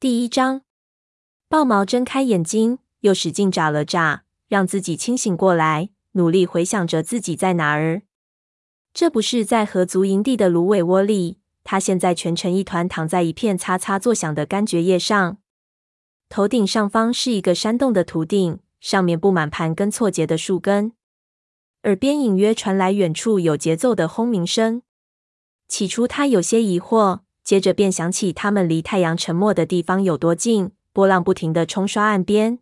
第一章，豹毛睁开眼睛，又使劲眨了眨，让自己清醒过来，努力回想着自己在哪儿。这不是在河族营地的芦苇窝里，他现在蜷成一团，躺在一片擦擦作响的干蕨叶上。头顶上方是一个山洞的土顶，上面布满盘根错节的树根，耳边隐约传来远处有节奏的轰鸣声。起初他有些疑惑。接着便想起他们离太阳沉没的地方有多近，波浪不停地冲刷岸边。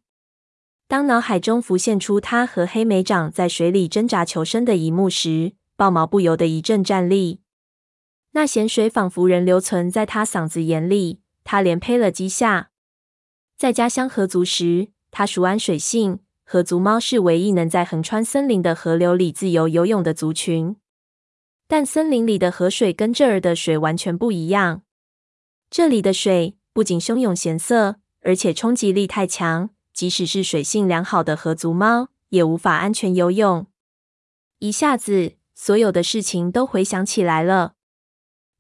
当脑海中浮现出他和黑莓长在水里挣扎求生的一幕时，豹毛不由得一阵战栗。那咸水仿佛仍留存在他嗓子眼里，他连呸了几下。在家乡河族时，他熟谙水性，河族猫是唯一能在横穿森林的河流里自由游泳的族群。但森林里的河水跟这儿的水完全不一样。这里的水不仅汹涌咸涩，而且冲击力太强，即使是水性良好的河族猫也无法安全游泳。一下子，所有的事情都回想起来了。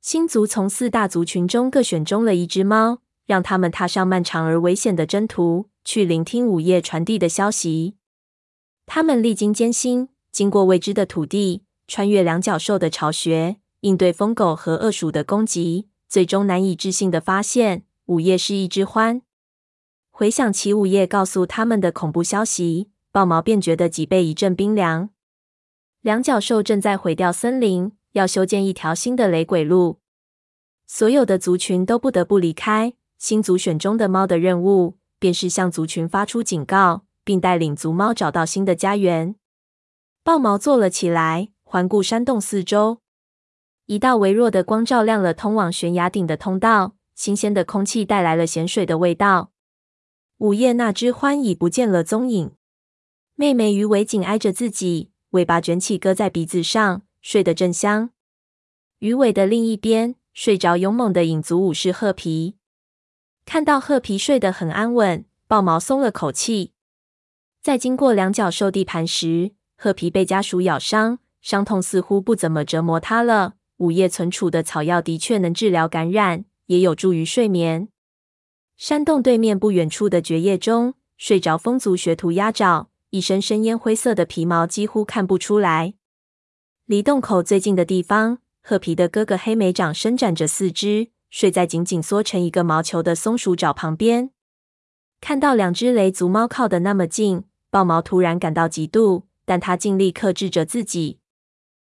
星族从四大族群中各选中了一只猫，让他们踏上漫长而危险的征途，去聆听午夜传递的消息。他们历经艰辛，经过未知的土地。穿越两角兽的巢穴，应对疯狗和恶鼠的攻击，最终难以置信的发现，午夜是一只獾。回想起午夜告诉他们的恐怖消息，豹毛便觉得脊背一阵冰凉。两角兽正在毁掉森林，要修建一条新的雷鬼路，所有的族群都不得不离开。新族选中的猫的任务，便是向族群发出警告，并带领族猫找到新的家园。豹毛坐了起来。环顾山洞四周，一道微弱的光照亮了通往悬崖顶的通道。新鲜的空气带来了咸水的味道。午夜那只獾已不见了踪影。妹妹鱼尾紧挨着自己，尾巴卷起搁在鼻子上，睡得正香。鱼尾的另一边，睡着勇猛的影族武士褐皮。看到褐皮睡得很安稳，豹毛松了口气。在经过两角兽地盘时，褐皮被家鼠咬伤。伤痛似乎不怎么折磨他了。午夜存储的草药的确能治疗感染，也有助于睡眠。山洞对面不远处的蕨叶中，睡着风族学徒鸭爪，一身深烟灰色的皮毛几乎看不出来。离洞口最近的地方，褐皮的哥哥黑莓长伸展着四肢，睡在紧紧缩成一个毛球的松鼠爪旁边。看到两只雷族猫靠得那么近，豹毛突然感到嫉妒，但他尽力克制着自己。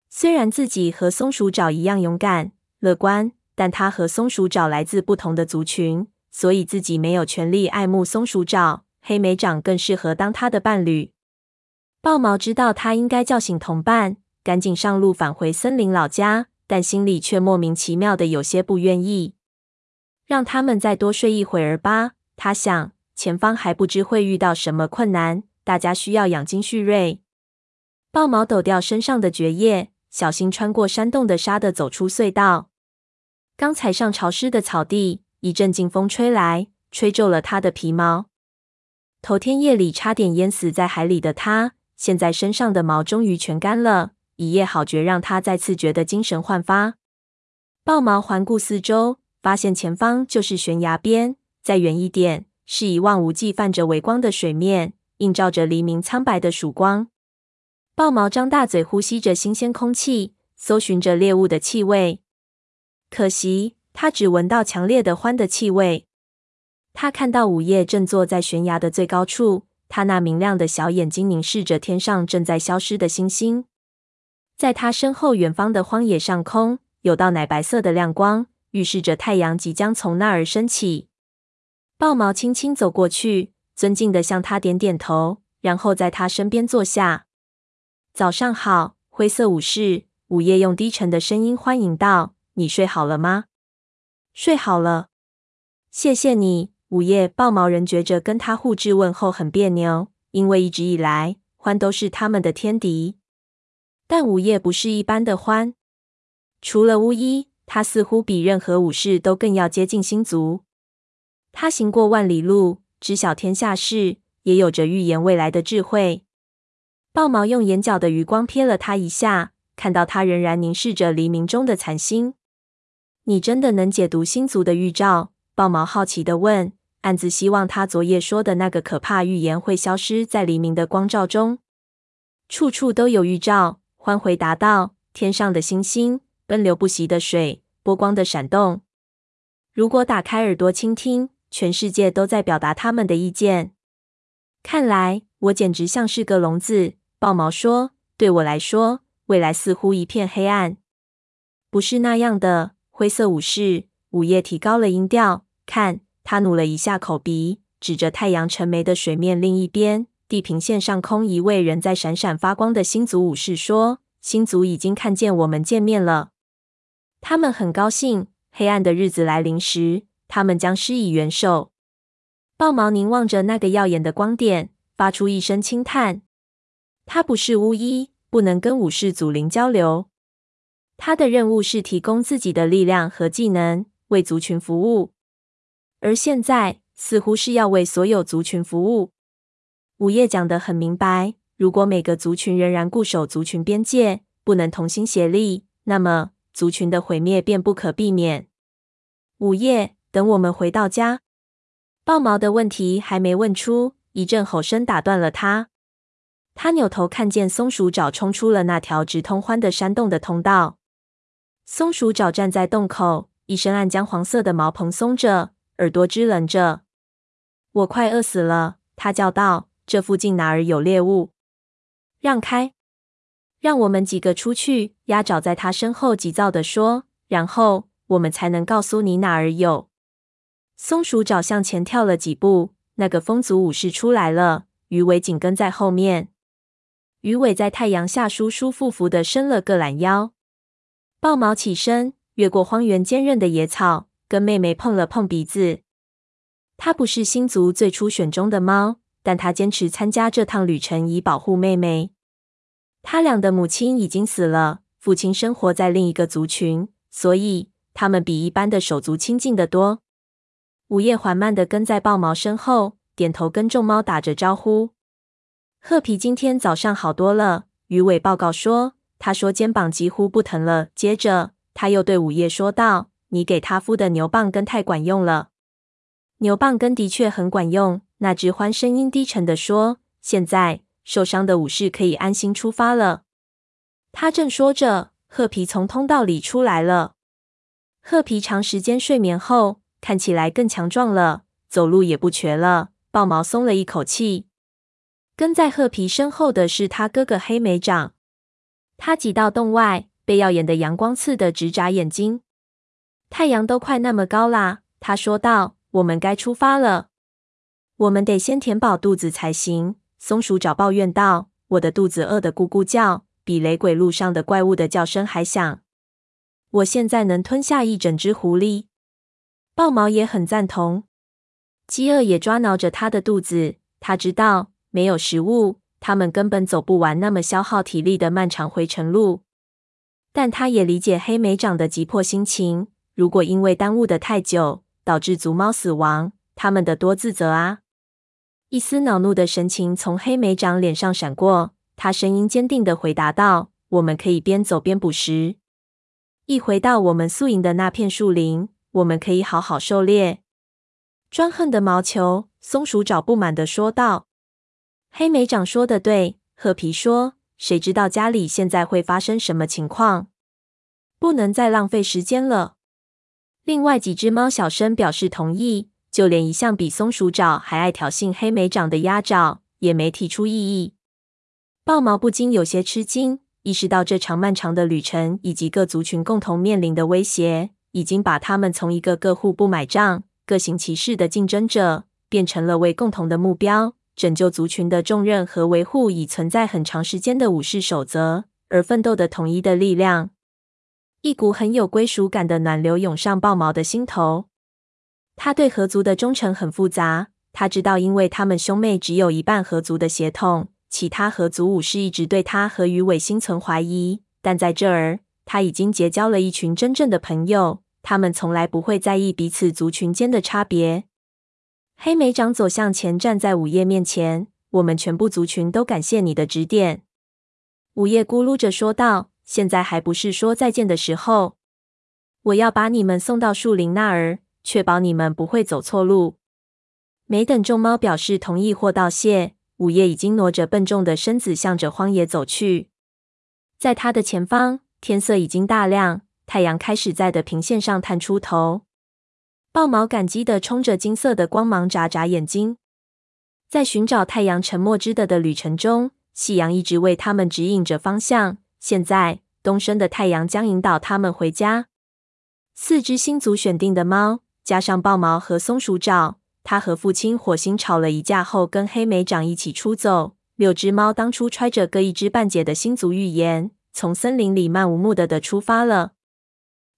虽然自己和松鼠爪一样勇敢、乐观，但他和松鼠爪来自不同的族群，所以自己没有权利爱慕松鼠爪。黑莓长更适合当他的伴侣。豹毛知道他应该叫醒同伴，赶紧上路返回森林老家，但心里却莫名其妙的有些不愿意。让他们再多睡一会儿吧，他想，前方还不知会遇到什么困难，大家需要养精蓄锐。豹毛抖掉身上的蕨叶。小心穿过山洞的沙的走出隧道。刚踩上潮湿的草地，一阵劲风吹来，吹皱了他的皮毛。头天夜里差点淹死在海里的他，现在身上的毛终于全干了。一夜好觉让他再次觉得精神焕发。豹毛环顾四周，发现前方就是悬崖边，再远一点是一望无际、泛着微光的水面，映照着黎明苍白的曙光。豹毛张大嘴呼吸着新鲜空气，搜寻着猎物的气味。可惜，他只闻到强烈的獾的气味。他看到午夜正坐在悬崖的最高处，他那明亮的小眼睛凝视着天上正在消失的星星。在他身后远方的荒野上空，有道奶白色的亮光，预示着太阳即将从那儿升起。豹毛轻轻走过去，尊敬地向他点点头，然后在他身边坐下。早上好，灰色武士。午夜用低沉的声音欢迎道：“你睡好了吗？”“睡好了，谢谢你。”午夜豹毛人觉着跟他互致问候很别扭，因为一直以来獾都是他们的天敌。但午夜不是一般的獾，除了巫医，他似乎比任何武士都更要接近星族。他行过万里路，知晓天下事，也有着预言未来的智慧。豹毛用眼角的余光瞥了他一下，看到他仍然凝视着黎明中的残星。你真的能解读星族的预兆，豹毛好奇地问，暗自希望他昨夜说的那个可怕预言会消失在黎明的光照中。处处都有预兆，欢回答道：“天上的星星，奔流不息的水，波光的闪动。如果打开耳朵倾听，全世界都在表达他们的意见。看来我简直像是个聋子。”豹毛说：“对我来说，未来似乎一片黑暗。”不是那样的，灰色武士。午夜提高了音调。看，他努了一下口鼻，指着太阳沉没的水面另一边。地平线上空，一位仍在闪闪发光的星族武士说：“星族已经看见我们见面了，他们很高兴。黑暗的日子来临时，他们将施以援手。”豹毛凝望着那个耀眼的光点，发出一声轻叹。他不是巫医，不能跟武士祖灵交流。他的任务是提供自己的力量和技能，为族群服务。而现在，似乎是要为所有族群服务。午夜讲得很明白，如果每个族群仍然固守族群边界，不能同心协力，那么族群的毁灭便不可避免。午夜，等我们回到家。豹毛的问题还没问出，一阵吼声打断了他。他扭头看见松鼠爪冲出了那条直通獾的山洞的通道。松鼠爪站在洞口，一身暗浆黄色的毛蓬松着，耳朵支棱着。我快饿死了，他叫道。这附近哪儿有猎物？让开！让我们几个出去。鸭爪在他身后急躁地说：“然后我们才能告诉你哪儿有。”松鼠爪向前跳了几步，那个风族武士出来了，鱼尾紧跟在后面。鱼尾在太阳下舒舒服服地伸了个懒腰。豹毛起身，越过荒原坚韧的野草，跟妹妹碰了碰鼻子。他不是星族最初选中的猫。但他坚持参加这趟旅程，以保护妹妹。他俩的母亲已经死了，父亲生活在另一个族群，所以他们比一般的手足亲近得多。午夜缓慢地跟在豹毛身后，点头跟众猫打着招呼。褐皮今天早上好多了，鱼尾报告说，他说肩膀几乎不疼了。接着他又对午夜说道：“你给他敷的牛蒡根太管用了。”牛蒡根的确很管用。那只獾声音低沉的说：“现在受伤的武士可以安心出发了。”他正说着，褐皮从通道里出来了。褐皮长时间睡眠后看起来更强壮了，走路也不瘸了。豹毛松了一口气。跟在褐皮身后的是他哥哥黑莓长。他挤到洞外，被耀眼的阳光刺得直眨眼睛。太阳都快那么高啦，他说道：“我们该出发了。”我们得先填饱肚子才行。松鼠爪抱怨道：“我的肚子饿得咕咕叫，比雷鬼路上的怪物的叫声还响。我现在能吞下一整只狐狸。”豹毛也很赞同。饥饿也抓挠着他的肚子。他知道没有食物，他们根本走不完那么消耗体力的漫长回程路。但他也理解黑莓长的急迫心情。如果因为耽误得太久，导致族猫死亡，他们得多自责啊！一丝恼怒的神情从黑莓长脸上闪过，他声音坚定地回答道：“我们可以边走边捕食。一回到我们宿营的那片树林，我们可以好好狩猎。”专横的毛球，松鼠爪不满地说道。黑莓长说的对，褐皮说：“谁知道家里现在会发生什么情况？不能再浪费时间了。”另外几只猫小声表示同意。就连一向比松鼠爪还爱挑衅黑莓长的鸭爪，也没提出异议。豹毛不禁有些吃惊，意识到这场漫长的旅程以及各族群共同面临的威胁，已经把他们从一个个互不买账、各行其事的竞争者，变成了为共同的目标——拯救族群的重任和维护已存在很长时间的武士守则而奋斗的统一的力量。一股很有归属感的暖流涌上豹毛的心头。他对合族的忠诚很复杂。他知道，因为他们兄妹只有一半合族的血统，其他合族武士一直对他和鱼尾心存怀疑。但在这儿，他已经结交了一群真正的朋友。他们从来不会在意彼此族群间的差别。黑莓长走向前，站在午夜面前。我们全部族群都感谢你的指点。午夜咕噜着说道：“现在还不是说再见的时候。我要把你们送到树林那儿。”确保你们不会走错路。没等众猫表示同意或道谢，午夜已经挪着笨重的身子向着荒野走去。在他的前方，天色已经大亮，太阳开始在地平线上探出头。豹毛感激地冲着金色的光芒眨眨眼睛。在寻找太阳沉没之的的旅程中，夕阳一直为他们指引着方向。现在，东升的太阳将引导他们回家。四只星族选定的猫，加上豹毛和松鼠爪，他和父亲火星吵了一架后，跟黑莓长一起出走。六只猫当初揣着各一知半解的星族预言，从森林里漫无目的的出发了。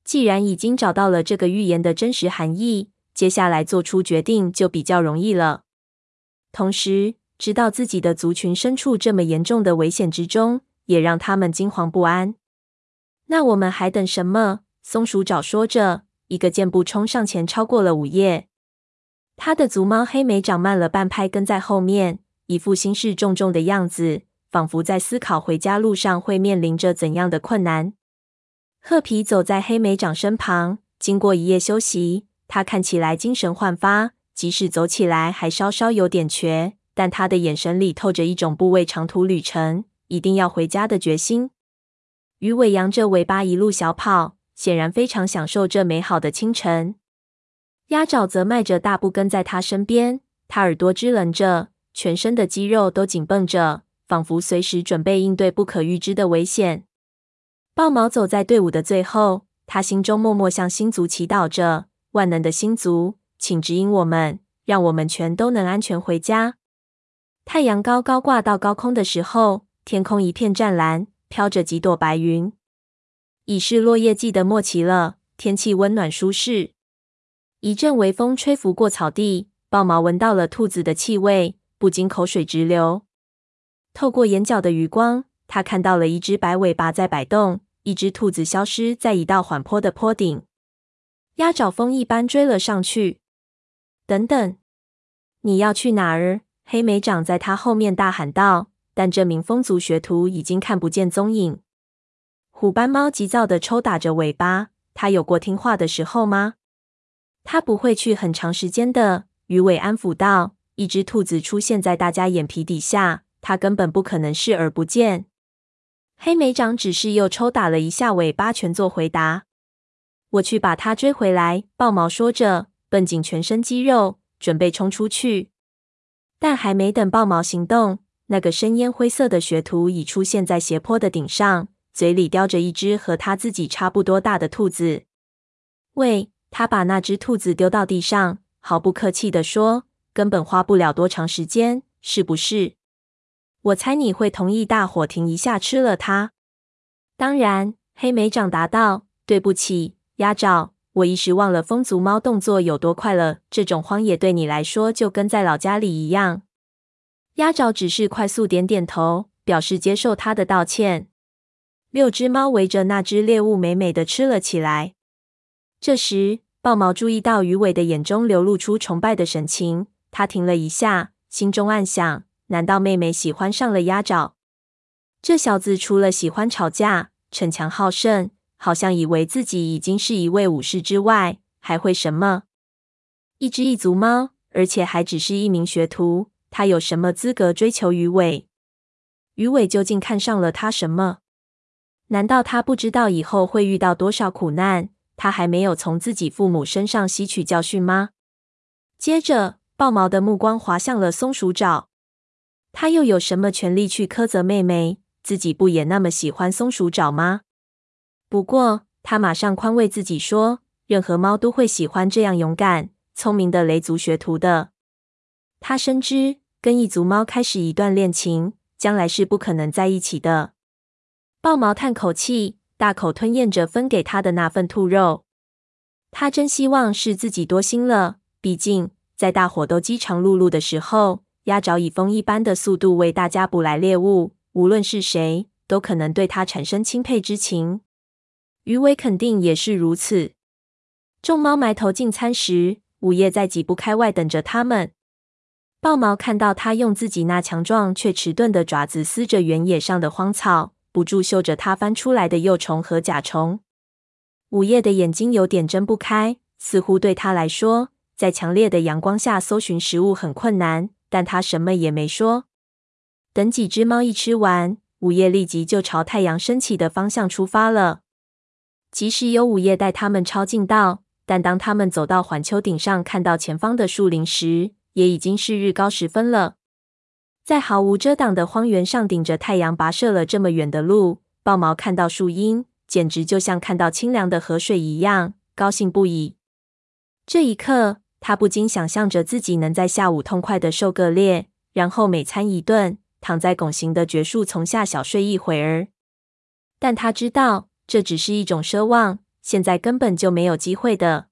既然已经找到了这个预言的真实含义，接下来做出决定就比较容易了。同时，知道自己的族群身处这么严重的危险之中，也让他们惊惶不安。那我们还等什么？松鼠爪说着，一个箭步冲上前，超过了午夜。他的族猫黑莓长慢了半拍，跟在后面。一副心事重重的样子，仿佛在思考回家路上会面临着怎样的困难。褐皮走在黑莓长身旁，经过一夜休息，他看起来精神焕发，即使走起来还稍稍有点瘸，但他的眼神里透着一种不畏长途旅程、一定要回家的决心。鱼尾扬着尾巴一路小跑，显然非常享受这美好的清晨。鸭爪则迈着大步跟在他身边，他耳朵支棱着。全身的肌肉都紧绷着，仿佛随时准备应对不可预知的危险。豹毛走在队伍的最后，他心中默默向星族祈祷着：“万能的星族，请指引我们，让我们全都能安全回家。”太阳高高挂到高空的时候，天空一片湛蓝，飘着几朵白云。已是落叶季的末期了，天气温暖舒适。一阵微风吹拂过草地，豹毛闻到了兔子的气味。不禁口水直流。透过眼角的余光，他看到了一只白尾巴在摆动，一只兔子消失在一道缓坡的坡顶。鸭爪风一般追了上去。等等，你要去哪儿？黑莓长在他后面大喊道。但这名风族学徒已经看不见踪影。虎斑猫急躁地抽打着尾巴。他有过听话的时候吗？他不会去很长时间的。鱼尾安抚道。一只兔子出现在大家眼皮底下，他根本不可能视而不见。黑莓长只是又抽打了一下尾巴，全作回答：“我去把它追回来。”豹毛说着，绷紧全身肌肉，准备冲出去。但还没等豹毛行动，那个深烟灰色的学徒已出现在斜坡的顶上，嘴里叼着一只和他自己差不多大的兔子。喂！他把那只兔子丢到地上，毫不客气地说。根本花不了多长时间，是不是？我猜你会同意大伙停一下吃了它。当然，黑莓长答道：“对不起，鸭爪，我一时忘了风族猫动作有多快了。这种荒野对你来说就跟在老家里一样。”鸭爪只是快速点点头，表示接受他的道歉。六只猫围着那只猎物美美的吃了起来。这时，豹毛注意到鱼尾的眼中流露出崇拜的神情。他停了一下，心中暗想：难道妹妹喜欢上了鸭爪？这小子除了喜欢吵架、逞强好胜，好像以为自己已经是一位武士之外，还会什么？一只异族猫，而且还只是一名学徒，他有什么资格追求鱼尾？鱼尾究竟看上了他什么？难道他不知道以后会遇到多少苦难？他还没有从自己父母身上吸取教训吗？接着。豹毛的目光滑向了松鼠爪，他又有什么权利去苛责妹妹？自己不也那么喜欢松鼠爪吗？不过他马上宽慰自己说，任何猫都会喜欢这样勇敢、聪明的雷族学徒的。他深知跟异族猫开始一段恋情，将来是不可能在一起的。豹毛叹口气，大口吞咽着分给他的那份兔肉。他真希望是自己多心了，毕竟。在大伙都饥肠辘辘的时候，鸭爪以风一般的速度为大家捕来猎物，无论是谁，都可能对他产生钦佩之情。鱼尾肯定也是如此。众猫埋头进餐时，午夜在几步开外等着他们。豹毛看到他用自己那强壮却迟钝的爪子撕着原野上的荒草，不住嗅着它翻出来的幼虫和甲虫。午夜的眼睛有点睁不开。似乎对他来说，在强烈的阳光下搜寻食物很困难。但他什么也没说。等几只猫一吃完，午夜立即就朝太阳升起的方向出发了。即使有午夜带他们抄近道，但当他们走到环丘顶上，看到前方的树林时，也已经是日高时分了。在毫无遮挡的荒原上，顶着太阳跋涉了这么远的路，豹毛看到树荫，简直就像看到清凉的河水一样，高兴不已。这一刻，他不禁想象着自己能在下午痛快的狩个猎，然后美餐一顿，躺在拱形的绝树丛下小睡一会儿。但他知道这只是一种奢望，现在根本就没有机会的。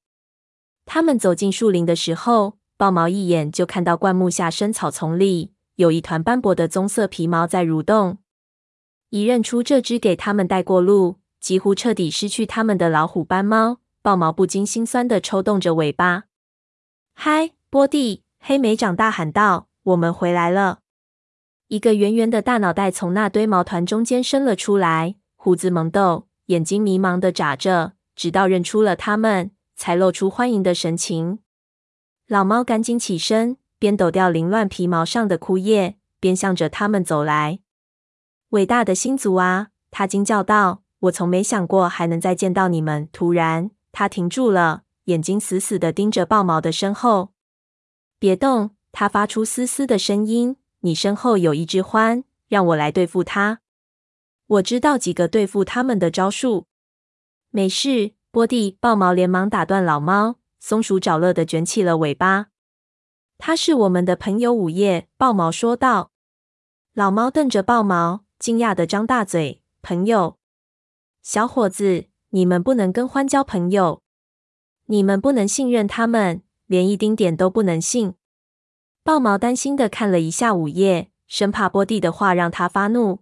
他们走进树林的时候，豹毛一眼就看到灌木下深草丛里有一团斑驳的棕色皮毛在蠕动。一认出这只给他们带过路、几乎彻底失去他们的老虎斑猫，豹毛不禁心酸地抽动着尾巴。嗨，波蒂！黑莓长大喊道：“我们回来了！”一个圆圆的大脑袋从那堆毛团中间伸了出来，胡子蒙豆，眼睛迷茫的眨着，直到认出了他们，才露出欢迎的神情。老猫赶紧起身，边抖掉凌乱皮毛上的枯叶，边向着他们走来。伟大的星族啊！他惊叫道：“我从没想过还能再见到你们。”突然，他停住了。眼睛死死地盯着豹毛的身后，别动！他发出嘶嘶的声音。你身后有一只獾，让我来对付它。我知道几个对付他们的招数。没事，波蒂。豹毛连忙打断老猫。松鼠找乐的卷起了尾巴。他是我们的朋友午夜。豹毛说道。老猫瞪着豹毛，惊讶的张大嘴。朋友？小伙子，你们不能跟獾交朋友。你们不能信任他们，连一丁点都不能信。豹毛担心的看了一下午夜，生怕波蒂的话让他发怒。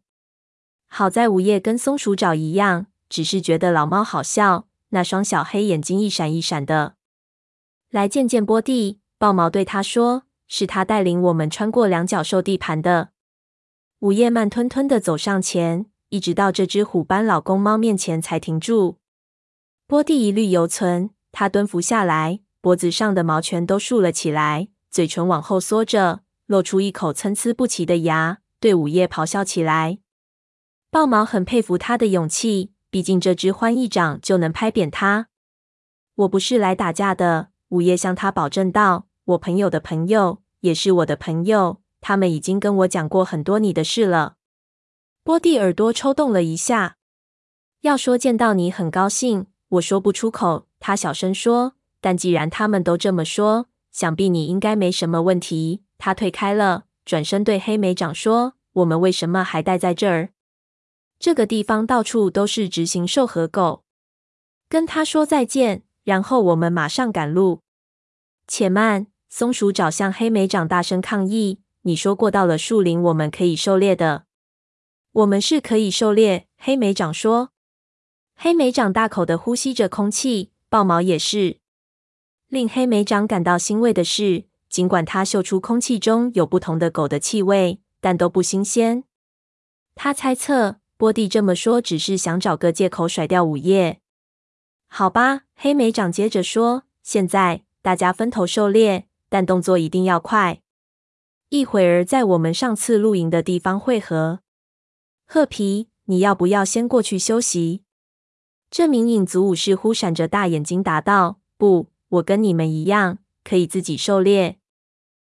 好在午夜跟松鼠爪一样，只是觉得老猫好笑，那双小黑眼睛一闪一闪的。来见见波蒂，豹毛对他说：“是他带领我们穿过两角兽地盘的。”午夜慢吞吞的走上前，一直到这只虎斑老公猫面前才停住。波蒂疑虑犹存。他蹲伏下来，脖子上的毛全都竖了起来，嘴唇往后缩着，露出一口参差不齐的牙，对午夜咆哮起来。豹毛很佩服他的勇气，毕竟这只獾一掌就能拍扁他。我不是来打架的，午夜向他保证道。我朋友的朋友也是我的朋友，他们已经跟我讲过很多你的事了。波蒂耳朵抽动了一下。要说见到你很高兴，我说不出口。他小声说：“但既然他们都这么说，想必你应该没什么问题。”他退开了，转身对黑莓长说：“我们为什么还待在这儿？这个地方到处都是执行兽和狗。”跟他说再见，然后我们马上赶路。且慢！松鼠爪向黑莓长大声抗议：“你说过到了树林，我们可以狩猎的。我们是可以狩猎。”黑莓长说。黑莓长大口的呼吸着空气。豹毛也是。令黑莓长感到欣慰的是，尽管他嗅出空气中有不同的狗的气味，但都不新鲜。他猜测波蒂这么说只是想找个借口甩掉午夜。好吧，黑莓长接着说：“现在大家分头狩猎，但动作一定要快。一会儿在我们上次露营的地方会合。褐皮，你要不要先过去休息？”这名影族武士忽闪着大眼睛答道：“不，我跟你们一样，可以自己狩猎。”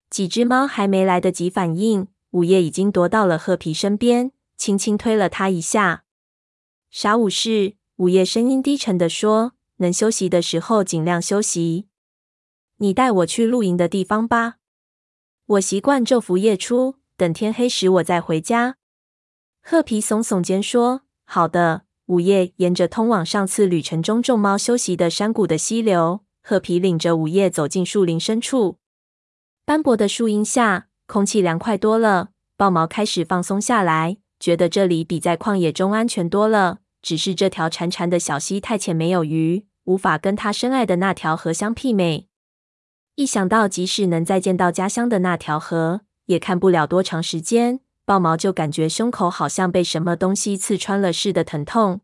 几只猫还没来得及反应，午夜已经踱到了褐皮身边，轻轻推了他一下。“傻武士！”午夜声音低沉地说，“能休息的时候尽量休息。你带我去露营的地方吧。我习惯昼伏夜出，等天黑时我再回家。”褐皮耸耸肩说：“好的。”午夜沿着通往上次旅程中众猫休息的山谷的溪流，褐皮领着午夜走进树林深处。斑驳的树荫下，空气凉快多了。豹毛开始放松下来，觉得这里比在旷野中安全多了。只是这条潺潺的小溪太浅，没有鱼，无法跟他深爱的那条河相媲美。一想到即使能再见到家乡的那条河，也看不了多长时间。豹毛就感觉胸口好像被什么东西刺穿了似的疼痛。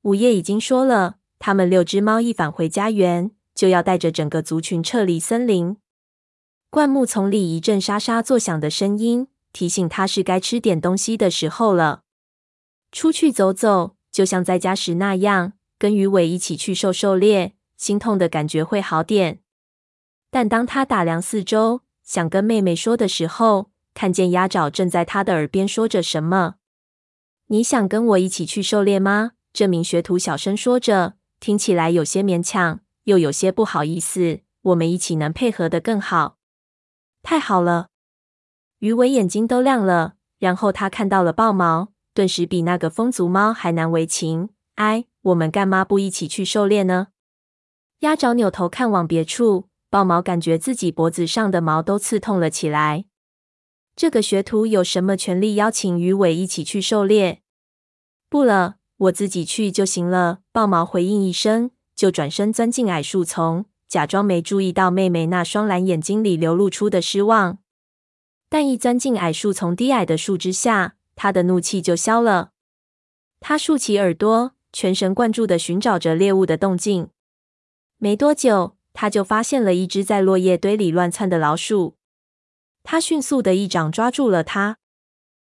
午夜已经说了，他们六只猫一返回家园，就要带着整个族群撤离森林。灌木丛里一阵沙沙作响的声音，提醒他是该吃点东西的时候了。出去走走，就像在家时那样，跟鱼尾一起去狩狩猎，心痛的感觉会好点。但当他打量四周，想跟妹妹说的时候，看见鸭爪正在他的耳边说着什么。“你想跟我一起去狩猎吗？”这名学徒小声说着，听起来有些勉强，又有些不好意思。我们一起能配合的更好。太好了！鱼尾眼睛都亮了，然后他看到了豹毛，顿时比那个风族猫还难为情。哎，我们干嘛不一起去狩猎呢？鸭爪扭头看往别处，豹毛感觉自己脖子上的毛都刺痛了起来。这个学徒有什么权利邀请鱼尾一起去狩猎？不了，我自己去就行了。豹毛回应一声，就转身钻进矮树丛。假装没注意到妹妹那双蓝眼睛里流露出的失望，但一钻进矮树丛低矮的树枝下，他的怒气就消了。他竖起耳朵，全神贯注地寻找着猎物的动静。没多久，他就发现了一只在落叶堆里乱窜的老鼠。他迅速的一掌抓住了它。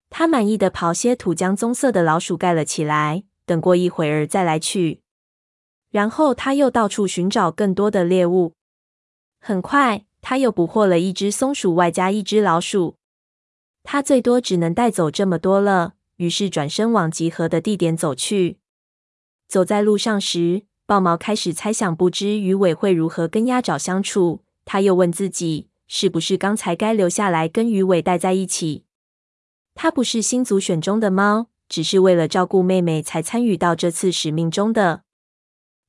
他满意的刨些土，将棕色的老鼠盖了起来。等过一会儿再来取。然后他又到处寻找更多的猎物。很快，他又捕获了一只松鼠，外加一只老鼠。他最多只能带走这么多了，于是转身往集合的地点走去。走在路上时，豹毛开始猜想，不知鱼尾会如何跟鸭爪相处。他又问自己，是不是刚才该留下来跟鱼尾待在一起？他不是新族选中的猫，只是为了照顾妹妹才参与到这次使命中的。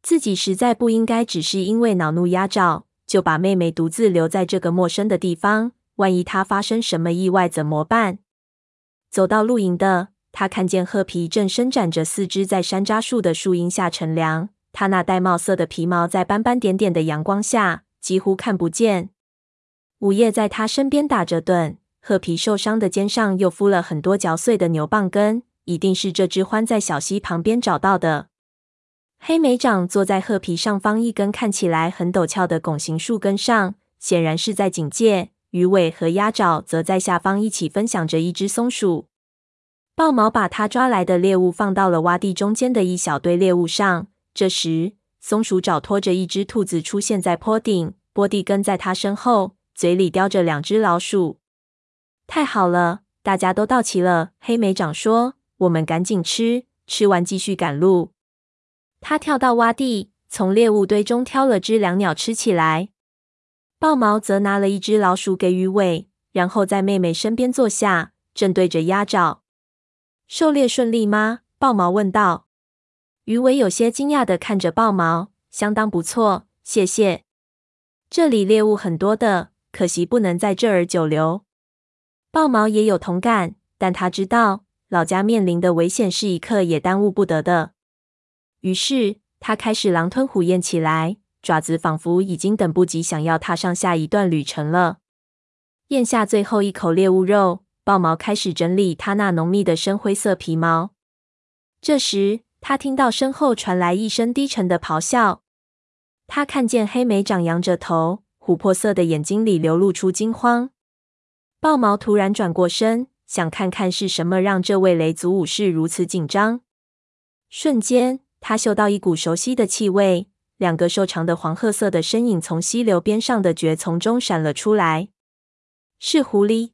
自己实在不应该只是因为恼怒压爪，就把妹妹独自留在这个陌生的地方。万一她发生什么意外怎么办？走到露营的，他看见褐皮正伸展着四肢在山楂树的树荫下乘凉。他那玳瑁色的皮毛在斑斑点点的阳光下几乎看不见。午夜在他身边打着盹，褐皮受伤的肩上又敷了很多嚼碎的牛蒡根，一定是这只獾在小溪旁边找到的。黑莓掌坐在褐皮上方一根看起来很陡峭的拱形树根上，显然是在警戒。鱼尾和鸭爪则在下方一起分享着一只松鼠。豹毛把他抓来的猎物放到了洼地中间的一小堆猎物上。这时，松鼠爪拖着一只兔子出现在坡顶，波蒂跟在他身后，嘴里叼着两只老鼠。太好了，大家都到齐了。黑莓长说：“我们赶紧吃，吃完继续赶路。”他跳到洼地，从猎物堆中挑了只两鸟吃起来。豹毛则拿了一只老鼠给鱼尾，然后在妹妹身边坐下，正对着鸭爪。狩猎顺利吗？豹毛问道。鱼尾有些惊讶地看着豹毛，相当不错，谢谢。这里猎物很多的，可惜不能在这儿久留。豹毛也有同感，但他知道老家面临的危险是一刻也耽误不得的。于是，他开始狼吞虎咽起来，爪子仿佛已经等不及，想要踏上下一段旅程了。咽下最后一口猎物肉，豹毛开始整理他那浓密的深灰色皮毛。这时，他听到身后传来一声低沉的咆哮。他看见黑莓长仰着头，琥珀色的眼睛里流露出惊慌。豹毛突然转过身，想看看是什么让这位雷族武士如此紧张。瞬间，他嗅到一股熟悉的气味，两个瘦长的黄褐色的身影从溪流边上的蕨丛中闪了出来。是狐狸。